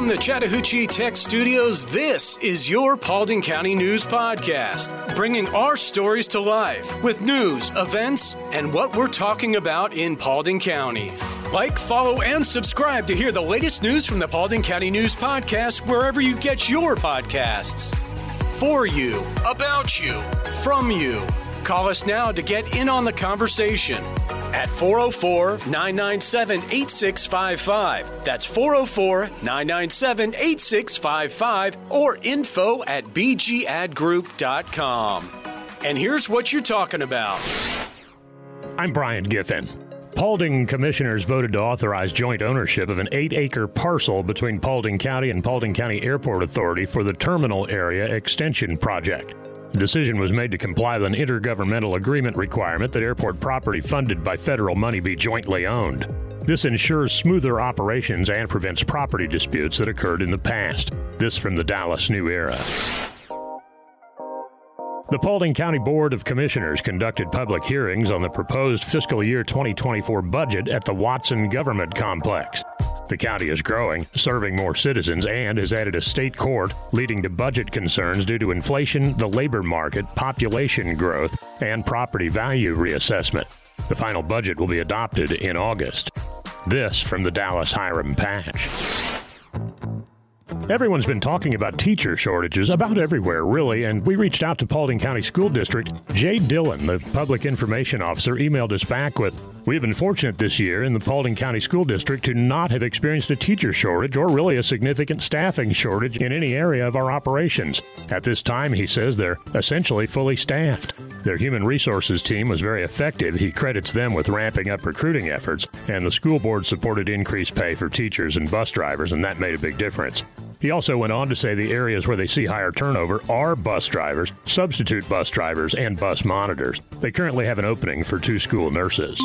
From the Chattahoochee Tech Studios, this is your Paulding County News Podcast, bringing our stories to life with news, events, and what we're talking about in Paulding County. Like, follow, and subscribe to hear the latest news from the Paulding County News Podcast wherever you get your podcasts. For you, about you, from you. Call us now to get in on the conversation at 404 997 8655. That's 404 997 8655 or info at bgadgroup.com. And here's what you're talking about. I'm Brian Giffen. Paulding commissioners voted to authorize joint ownership of an eight acre parcel between Paulding County and Paulding County Airport Authority for the terminal area extension project. The decision was made to comply with an intergovernmental agreement requirement that airport property funded by federal money be jointly owned. This ensures smoother operations and prevents property disputes that occurred in the past. This from the Dallas New Era. The Paulding County Board of Commissioners conducted public hearings on the proposed fiscal year 2024 budget at the Watson Government Complex. The county is growing, serving more citizens, and has added a state court, leading to budget concerns due to inflation, the labor market, population growth, and property value reassessment. The final budget will be adopted in August. This from the Dallas Hiram Patch. Everyone's been talking about teacher shortages about everywhere, really, and we reached out to Paulding County School District. Jay Dillon, the public information officer, emailed us back with We have been fortunate this year in the Paulding County School District to not have experienced a teacher shortage or really a significant staffing shortage in any area of our operations. At this time, he says they're essentially fully staffed. Their human resources team was very effective. He credits them with ramping up recruiting efforts, and the school board supported increased pay for teachers and bus drivers, and that made a big difference. He also went on to say the areas where they see higher turnover are bus drivers, substitute bus drivers, and bus monitors. They currently have an opening for two school nurses.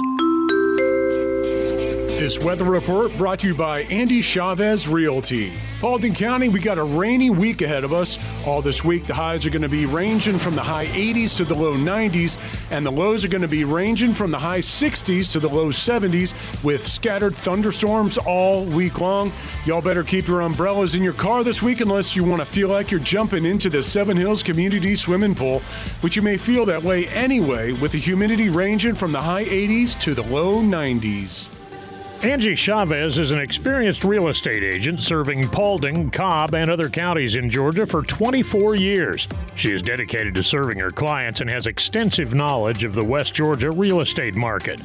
This weather report brought to you by Angie Chavez Realty. Paulding County, we got a rainy week ahead of us. All this week, the highs are going to be ranging from the high 80s to the low 90s, and the lows are going to be ranging from the high 60s to the low 70s with scattered thunderstorms all week long. Y'all better keep your umbrellas in your car this week unless you want to feel like you're jumping into the Seven Hills Community Swimming Pool, which you may feel that way anyway with the humidity ranging from the high 80s to the low 90s. Angie Chavez is an experienced real estate agent serving Paulding, Cobb, and other counties in Georgia for 24 years. She is dedicated to serving her clients and has extensive knowledge of the West Georgia real estate market.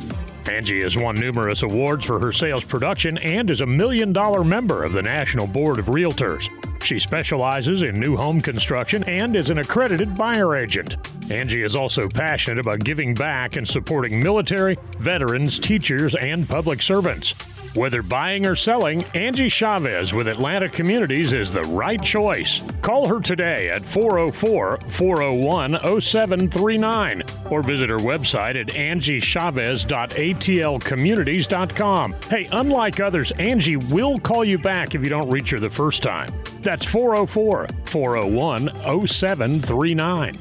Angie has won numerous awards for her sales production and is a million dollar member of the National Board of Realtors. She specializes in new home construction and is an accredited buyer agent. Angie is also passionate about giving back and supporting military, veterans, teachers, and public servants. Whether buying or selling, Angie Chavez with Atlanta Communities is the right choice. Call her today at 404 401 0739 or visit her website at angiechavez.atlcommunities.com. Hey, unlike others, Angie will call you back if you don't reach her the first time. That's 404 401 0739.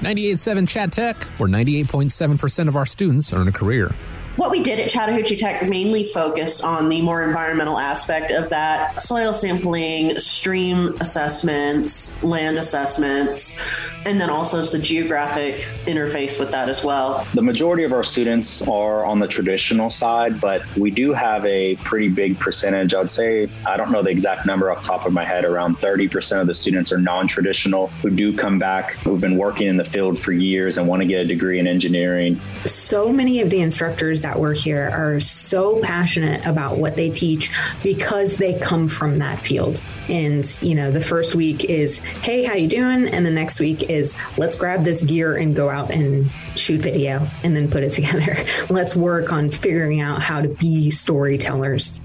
98.7 Chat Tech, where 98.7% of our students earn a career. What we did at Chattahoochee Tech mainly focused on the more environmental aspect of that soil sampling, stream assessments, land assessments, and then also the geographic interface with that as well. The majority of our students are on the traditional side, but we do have a pretty big percentage. I'd say, I don't know the exact number off the top of my head, around 30% of the students are non traditional who do come back, who've been working in the field for years and want to get a degree in engineering. So many of the instructors that work here are so passionate about what they teach because they come from that field. And, you know, the first week is, hey, how you doing? And the next week is, let's grab this gear and go out and shoot video and then put it together. let's work on figuring out how to be storytellers.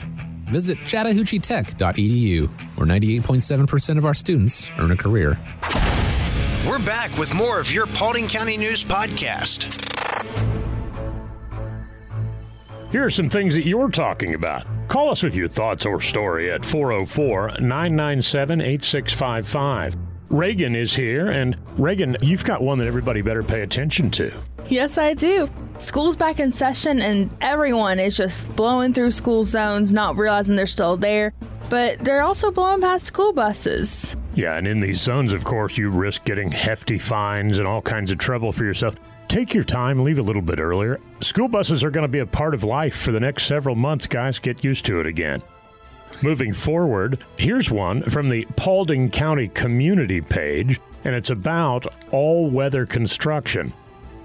Visit chattahoocheetech.edu, where 98.7% of our students earn a career. We're back with more of your Paulding County News podcast. Here are some things that you're talking about. Call us with your thoughts or story at 404 997 8655. Reagan is here, and Reagan, you've got one that everybody better pay attention to. Yes, I do. School's back in session, and everyone is just blowing through school zones, not realizing they're still there. but they're also blowing past school buses. Yeah, and in these zones, of course, you risk getting hefty fines and all kinds of trouble for yourself. Take your time, leave a little bit earlier. School buses are going to be a part of life for the next several months, guys. Get used to it again. Moving forward, here's one from the Paulding County community page, and it's about all weather construction.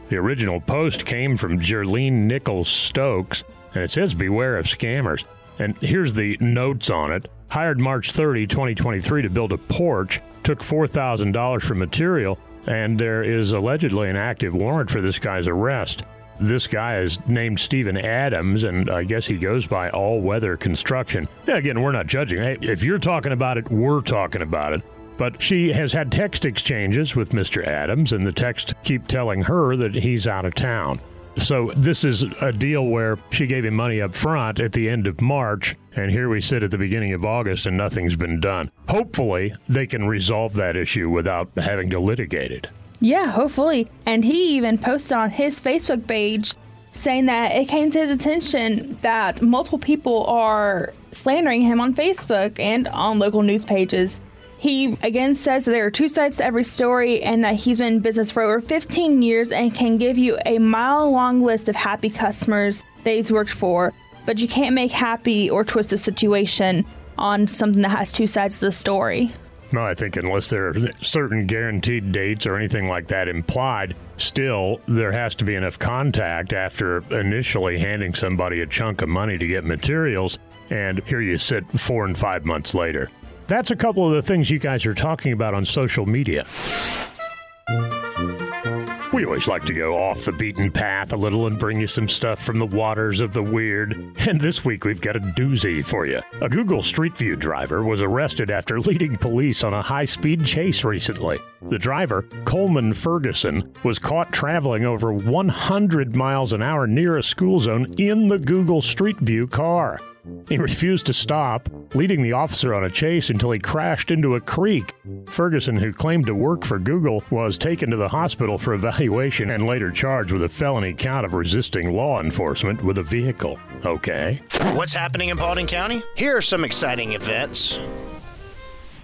The original post came from Jerlene Nichols Stokes, and it says beware of scammers. And here's the notes on it. Hired March 30, 2023 to build a porch, took $4,000 for material, and there is allegedly an active warrant for this guy's arrest. This guy is named Stephen Adams, and I guess he goes by All Weather Construction. Yeah, Again, we're not judging. Hey, if you're talking about it, we're talking about it. But she has had text exchanges with Mr. Adams, and the texts keep telling her that he's out of town. So this is a deal where she gave him money up front at the end of March, and here we sit at the beginning of August and nothing's been done. Hopefully, they can resolve that issue without having to litigate it. Yeah, hopefully. And he even posted on his Facebook page saying that it came to his attention that multiple people are slandering him on Facebook and on local news pages. He again says that there are two sides to every story and that he's been in business for over 15 years and can give you a mile long list of happy customers that he's worked for. But you can't make happy or twist a situation on something that has two sides to the story. No, I think unless there are certain guaranteed dates or anything like that implied, still there has to be enough contact after initially handing somebody a chunk of money to get materials, and here you sit four and five months later. That's a couple of the things you guys are talking about on social media. We always like to go off the beaten path a little and bring you some stuff from the waters of the weird. And this week we've got a doozy for you. A Google Street View driver was arrested after leading police on a high speed chase recently. The driver, Coleman Ferguson, was caught traveling over 100 miles an hour near a school zone in the Google Street View car. He refused to stop, leading the officer on a chase until he crashed into a creek. Ferguson, who claimed to work for Google, was taken to the hospital for evaluation and later charged with a felony count of resisting law enforcement with a vehicle. Okay. What's happening in Paulding County? Here are some exciting events.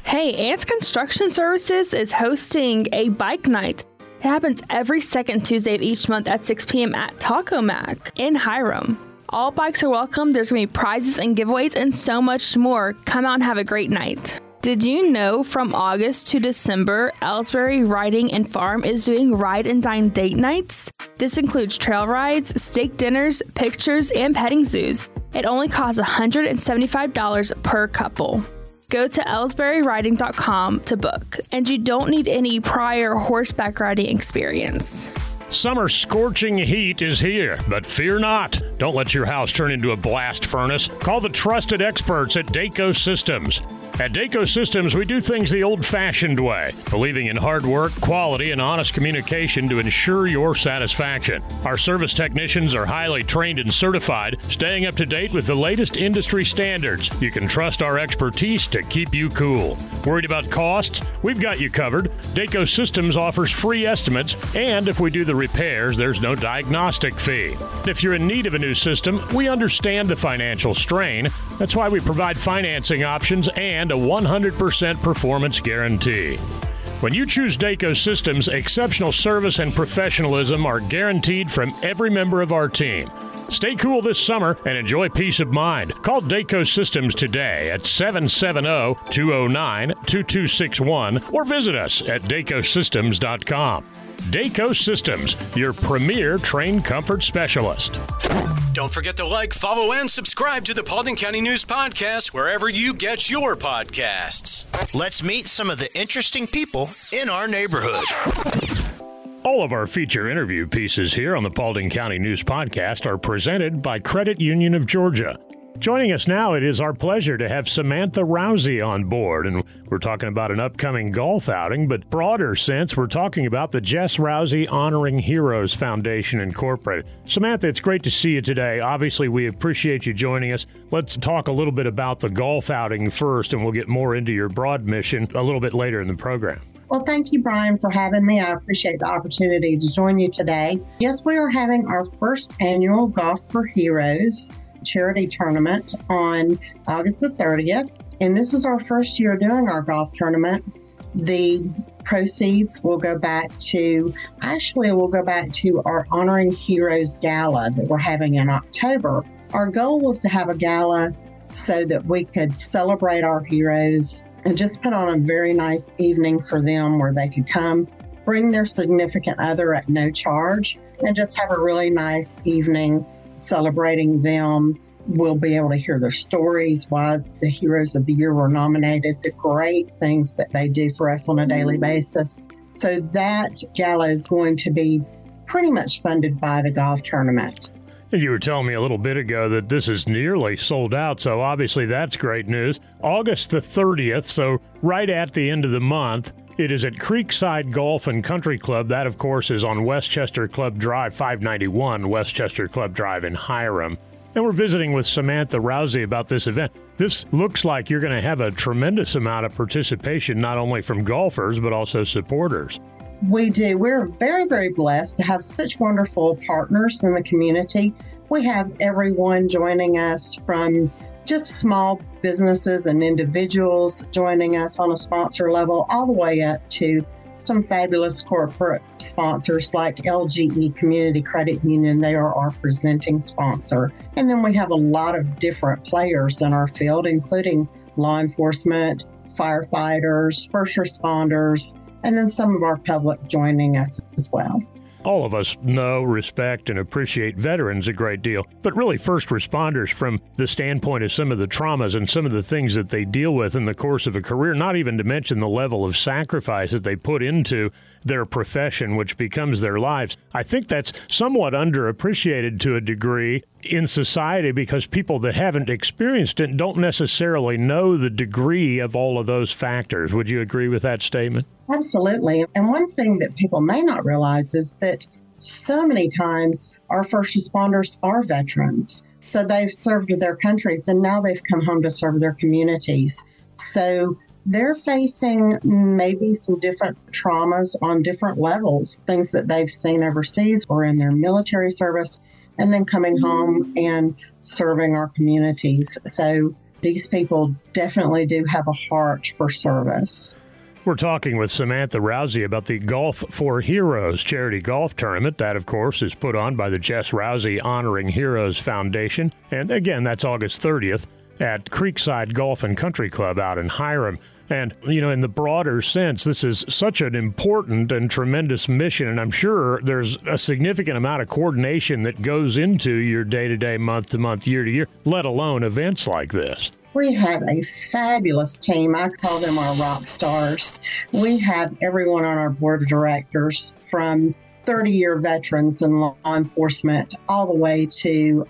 Hey, Ants Construction Services is hosting a bike night. It happens every second Tuesday of each month at 6 p.m. at Taco Mac in Hiram. All bikes are welcome. There's going to be prizes and giveaways and so much more. Come out and have a great night. Did you know from August to December, Ellsbury Riding and Farm is doing ride and dine date nights? This includes trail rides, steak dinners, pictures, and petting zoos. It only costs $175 per couple. Go to ellsburyriding.com to book, and you don't need any prior horseback riding experience. Summer scorching heat is here, but fear not. Don't let your house turn into a blast furnace. Call the trusted experts at Daco Systems. At Daco Systems, we do things the old fashioned way, believing in hard work, quality, and honest communication to ensure your satisfaction. Our service technicians are highly trained and certified, staying up to date with the latest industry standards. You can trust our expertise to keep you cool. Worried about costs? We've got you covered. Daco Systems offers free estimates, and if we do the repairs, there's no diagnostic fee. If you're in need of a new system, we understand the financial strain. That's why we provide financing options and a 100% performance guarantee. When you choose Daco Systems, exceptional service and professionalism are guaranteed from every member of our team. Stay cool this summer and enjoy peace of mind. Call Daco Systems today at 770 209 2261 or visit us at dacosystems.com. Daco Systems, your premier Trane comfort specialist. Don't forget to like, follow, and subscribe to the Paulding County News Podcast wherever you get your podcasts. Let's meet some of the interesting people in our neighborhood. All of our feature interview pieces here on the Paulding County News Podcast are presented by Credit Union of Georgia. Joining us now, it is our pleasure to have Samantha Rousey on board. And we're talking about an upcoming golf outing, but broader sense, we're talking about the Jess Rousey Honoring Heroes Foundation Incorporated. Samantha, it's great to see you today. Obviously, we appreciate you joining us. Let's talk a little bit about the golf outing first, and we'll get more into your broad mission a little bit later in the program. Well, thank you, Brian, for having me. I appreciate the opportunity to join you today. Yes, we are having our first annual Golf for Heroes charity tournament on August the 30th. And this is our first year doing our golf tournament. The proceeds will go back to, actually, will go back to our Honoring Heroes Gala that we're having in October. Our goal was to have a gala so that we could celebrate our heroes and just put on a very nice evening for them where they could come, bring their significant other at no charge, and just have a really nice evening celebrating them. We'll be able to hear their stories, why the Heroes of the Year were nominated, the great things that they do for us on a daily mm-hmm. basis. So that gala is going to be pretty much funded by the golf tournament. You were telling me a little bit ago that this is nearly sold out, so obviously that's great news. August the 30th, so right at the end of the month, it is at Creekside Golf and Country Club. That, of course, is on Westchester Club Drive, 591 Westchester Club Drive in Hiram. And we're visiting with Samantha Rousey about this event. This looks like you're going to have a tremendous amount of participation, not only from golfers, but also supporters. We do. We're very, very blessed to have such wonderful partners in the community. We have everyone joining us from just small businesses and individuals joining us on a sponsor level, all the way up to some fabulous corporate sponsors like LGE Community Credit Union. They are our presenting sponsor. And then we have a lot of different players in our field, including law enforcement, firefighters, first responders, and then some of our public joining us as well. All of us know, respect, and appreciate veterans a great deal, but really first responders from the standpoint of some of the traumas and some of the things that they deal with in the course of a career, not even to mention the level of sacrifice that they put into their profession, which becomes their lives. I think that's somewhat underappreciated to a degree in society because people that haven't experienced it don't necessarily know the degree of all of those factors. Would you agree with that statement? Absolutely. And one thing that people may not realize is that so many times our first responders are veterans. So they've served their countries and now they've come home to serve their communities. So they're facing maybe some different traumas on different levels, things that they've seen overseas or in their military service, and then coming mm-hmm. home and serving our communities. So these people definitely do have a heart for service. We're talking with Samantha Rousey about the Golf for Heroes charity golf tournament. That, of course, is put on by the Jess Rousey Honoring Heroes Foundation. And again, that's August 30th at Creekside Golf and Country Club out in Hiram. And, you know, in the broader sense, this is such an important and tremendous mission. And I'm sure there's a significant amount of coordination that goes into your day to day, month to month, year to year, let alone events like this. We have a fabulous team. I call them our rock stars. We have everyone on our board of directors from 30 year veterans in law enforcement all the way to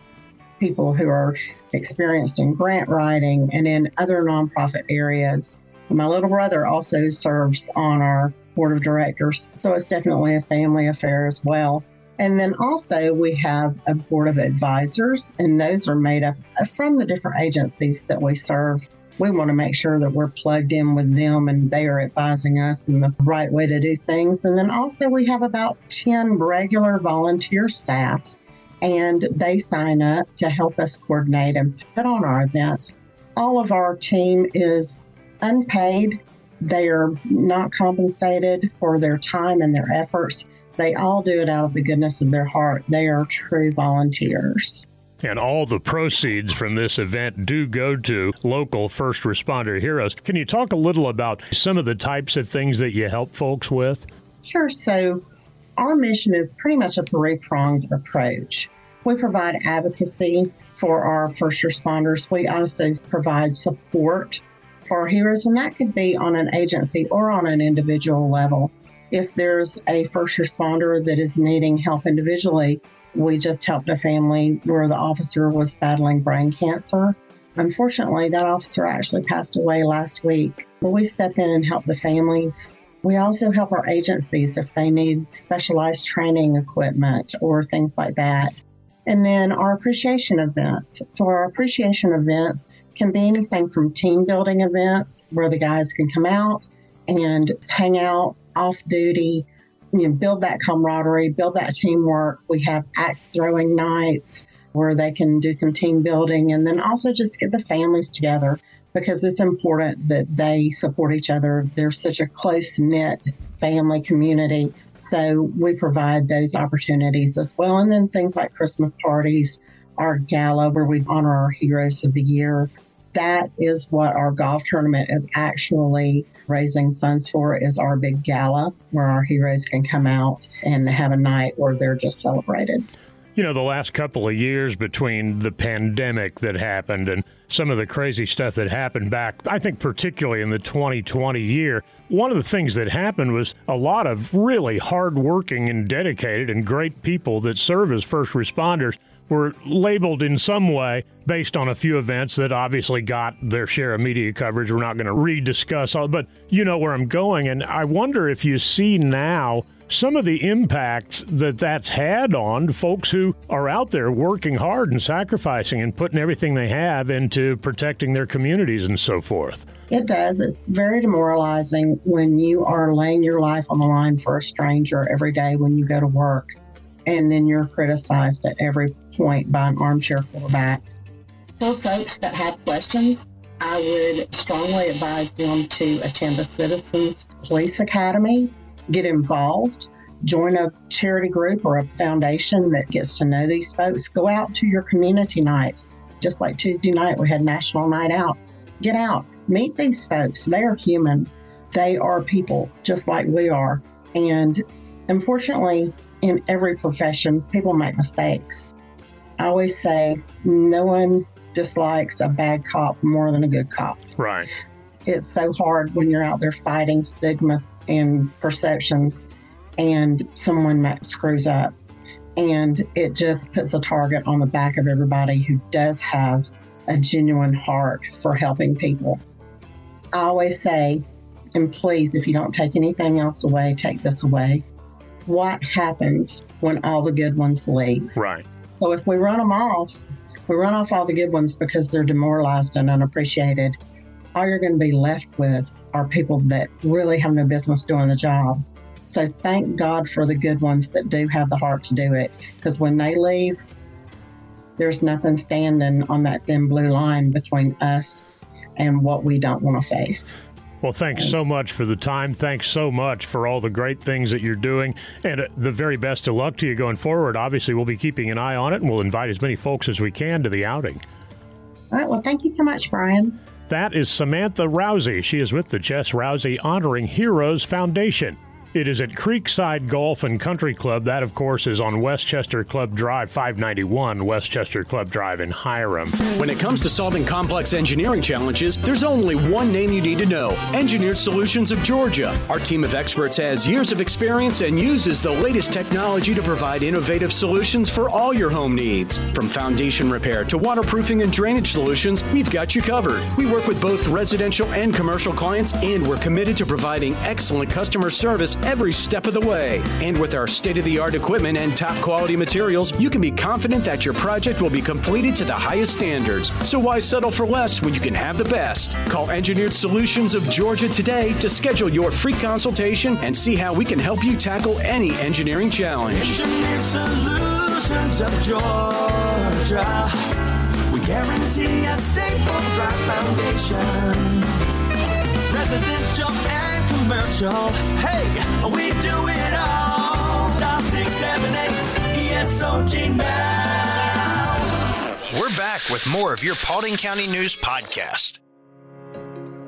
people who are experienced in grant writing and in other nonprofit areas. My little brother also serves on our board of directors, so it's definitely a family affair as well. And then also we have a board of advisors, and those are made up from the different agencies that we serve. We want to make sure that we're plugged in with them and they are advising us in the right way to do things. And then also we have about 10 regular volunteer staff and they sign up to help us coordinate and put on our events. All of our team is unpaid. They are not compensated for their time and their efforts. They all do it out of the goodness of their heart. They are true volunteers. And all the proceeds from this event do go to local first responder heroes. Can you talk a little about some of the types of things that you help folks with? Sure. So, our mission is pretty much a three pronged approach. We provide advocacy for our first responders, we also provide support for heroes, and that could be on an agency or on an individual level. If there's a first responder that is needing help individually, we just helped a family where the officer was battling brain cancer. Unfortunately, that officer actually passed away last week, but we step in and help the families. We also help our agencies if they need specialized training equipment or things like that. And then our appreciation events. So, our appreciation events can be anything from team building events where the guys can come out and hang out off duty, you know, build that camaraderie, build that teamwork. We have axe throwing nights where they can do some team building and then also just get the families together because it's important that they support each other. They're such a close knit family community. So we provide those opportunities as well. And then things like Christmas parties, our gala where we honor our heroes of the year. That is what our golf tournament is actually raising funds for is our big gala where our heroes can come out and have a night where they're just celebrated. You know, the last couple of years between the pandemic that happened and some of the crazy stuff that happened back, I think, particularly in the 2020 year, one of the things that happened was a lot of really hardworking and dedicated and great people that serve as first responders were labeled in some way based on a few events that obviously got their share of media coverage. We're not going to rediscuss all, but you know where I'm going. And I wonder if you see now some of the impacts that that's had on folks who are out there working hard and sacrificing and putting everything they have into protecting their communities and so forth. It does. It's very demoralizing when you are laying your life on the line for a stranger every day when you go to work, and then you're criticized at every point by an armchair quarterback. For folks that have questions, I would strongly advise them to attend the Citizens Police Academy, get involved, join a charity group or a foundation that gets to know these folks. Go out to your community nights. Just like Tuesday night, we had National Night Out. Get out, meet these folks. They are human. They are people just like we are. And unfortunately, in every profession, people make mistakes. I always say no one dislikes a bad cop more than a good cop. Right. It's so hard when you're out there fighting stigma and perceptions and someone screws up. And it just puts a target on the back of everybody who does have a genuine heart for helping people. I always say, and please, if you don't take anything else away, take this away. What happens when all the good ones leave? Right. So if we run them off, we run off all the good ones because they're demoralized and unappreciated. All you're going to be left with are people that really have no business doing the job. So thank God for the good ones that do have the heart to do it. Because when they leave, there's nothing standing on that thin blue line between us and what we don't want to face. Well, thanks so much for the time. Thanks so much for all the great things that you're doing. And uh, the very best of luck to you going forward. Obviously, we'll be keeping an eye on it and we'll invite as many folks as we can to the outing. All right. Well, thank you so much, Brian. That is Samantha Rousey. She is with the Jess Rousey Honoring Heroes Foundation. It is at Creekside Golf and Country Club. That, of course, is on Westchester Club Drive, 591 Westchester Club Drive in Hiram. When it comes to solving complex engineering challenges, there's only one name you need to know Engineered Solutions of Georgia. Our team of experts has years of experience and uses the latest technology to provide innovative solutions for all your home needs. From foundation repair to waterproofing and drainage solutions, we've got you covered. We work with both residential and commercial clients, and we're committed to providing excellent customer service every step of the way. And with our state of the art equipment and top quality materials, you can be confident that your project will be completed to the highest standards. So why settle for less when you can have the best? Call Engineered Solutions of Georgia today to schedule your free consultation and see how we can help you tackle any engineering challenge. Engineered Solutions of Georgia. We guarantee a stable, dry foundation. Residential and commercial. Hey, we do it all. Dial 678 ESOG now. We're back with more of your Paulding County News podcast.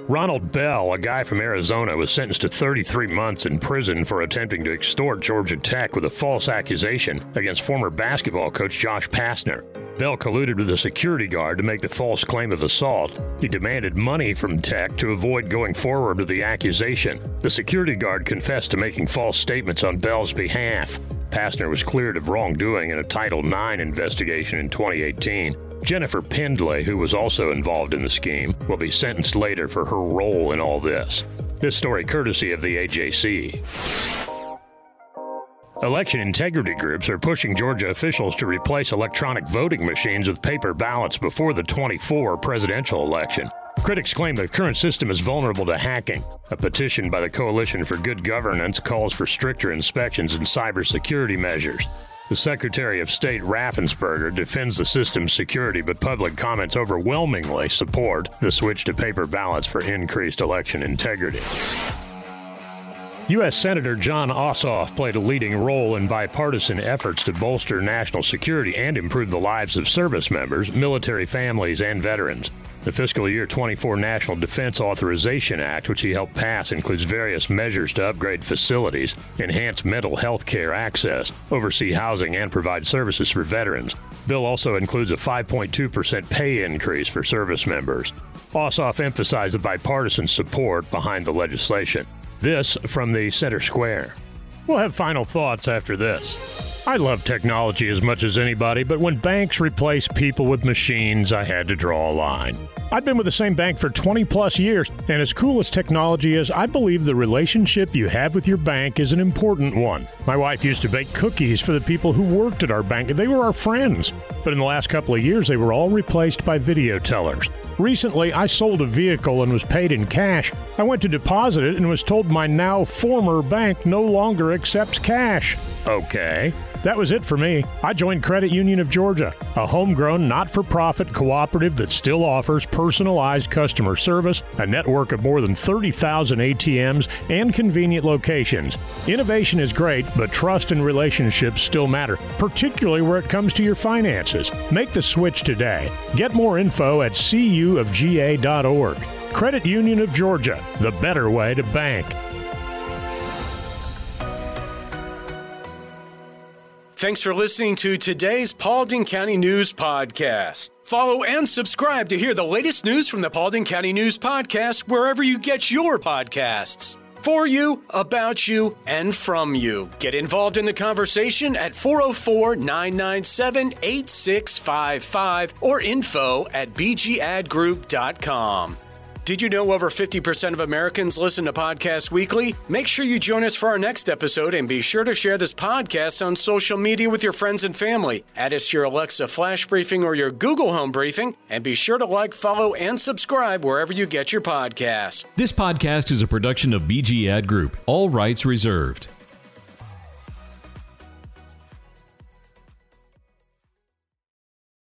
Ronald Bell, a guy from Arizona, was sentenced to 33 months in prison for attempting to extort Georgia Tech with a false accusation against former basketball coach Josh Pastner. Bell colluded with a security guard to make the false claim of assault. He demanded money from Tech to avoid going forward with the accusation. The security guard confessed to making false statements on Bell's behalf. Pastner was cleared of wrongdoing in a Title IX investigation in 2018. Jennifer Pendley, who was also involved in the scheme, will be sentenced later for her role in all this. This story courtesy of the AJC. Election integrity groups are pushing Georgia officials to replace electronic voting machines with paper ballots before the 24 presidential election. Critics claim the current system is vulnerable to hacking. A petition by the Coalition for Good Governance calls for stricter inspections and cybersecurity measures. The Secretary of State Raffensperger defends the system's security, but public comments overwhelmingly support the switch to paper ballots for increased election integrity. U.S. Senator Jon Ossoff played a leading role in bipartisan efforts to bolster national security and improve the lives of service members, military families, and veterans. The fiscal year 24 National Defense Authorization Act, which he helped pass, includes various measures to upgrade facilities, enhance mental health care access, oversee housing, and provide services for veterans. Bill also includes a 5.2% pay increase for service members. Ossoff emphasized the bipartisan support behind the legislation. This from the center square. We'll have final thoughts after this. I love technology as much as anybody, but when banks replace people with machines, I had to draw a line. I've been with the same bank for 20 plus years, and as cool as technology is, I believe the relationship you have with your bank is an important one. My wife used to bake cookies for the people who worked at our bank, they were our friends. But in the last couple of years, they were all replaced by video tellers. Recently, I sold a vehicle and was paid in cash. I went to deposit it and was told my now former bank no longer accepts cash. Okay. That was it for me. I joined Credit Union of Georgia, a homegrown, not for profit cooperative that still offers personalized customer service, a network of more than 30,000 ATMs, and convenient locations. Innovation is great, but trust and relationships still matter, particularly where it comes to your finances. Make the switch today. Get more info at cuofga.org. Credit Union of Georgia, the better way to bank. Thanks for listening to today's Paulding County News Podcast. Follow and subscribe to hear the latest news from the Paulding County News Podcast wherever you get your podcasts. For you, about you, and from you. Get involved in the conversation at 404 997 8655 or info at bgadgroup.com. Did you know over 50% of Americans listen to podcasts weekly? Make sure you join us for our next episode and be sure to share this podcast on social media with your friends and family. Add us to your Alexa Flash Briefing or your Google Home Briefing, and be sure to like, follow, and subscribe wherever you get your podcasts. This podcast is a production of BG Ad Group, all rights reserved.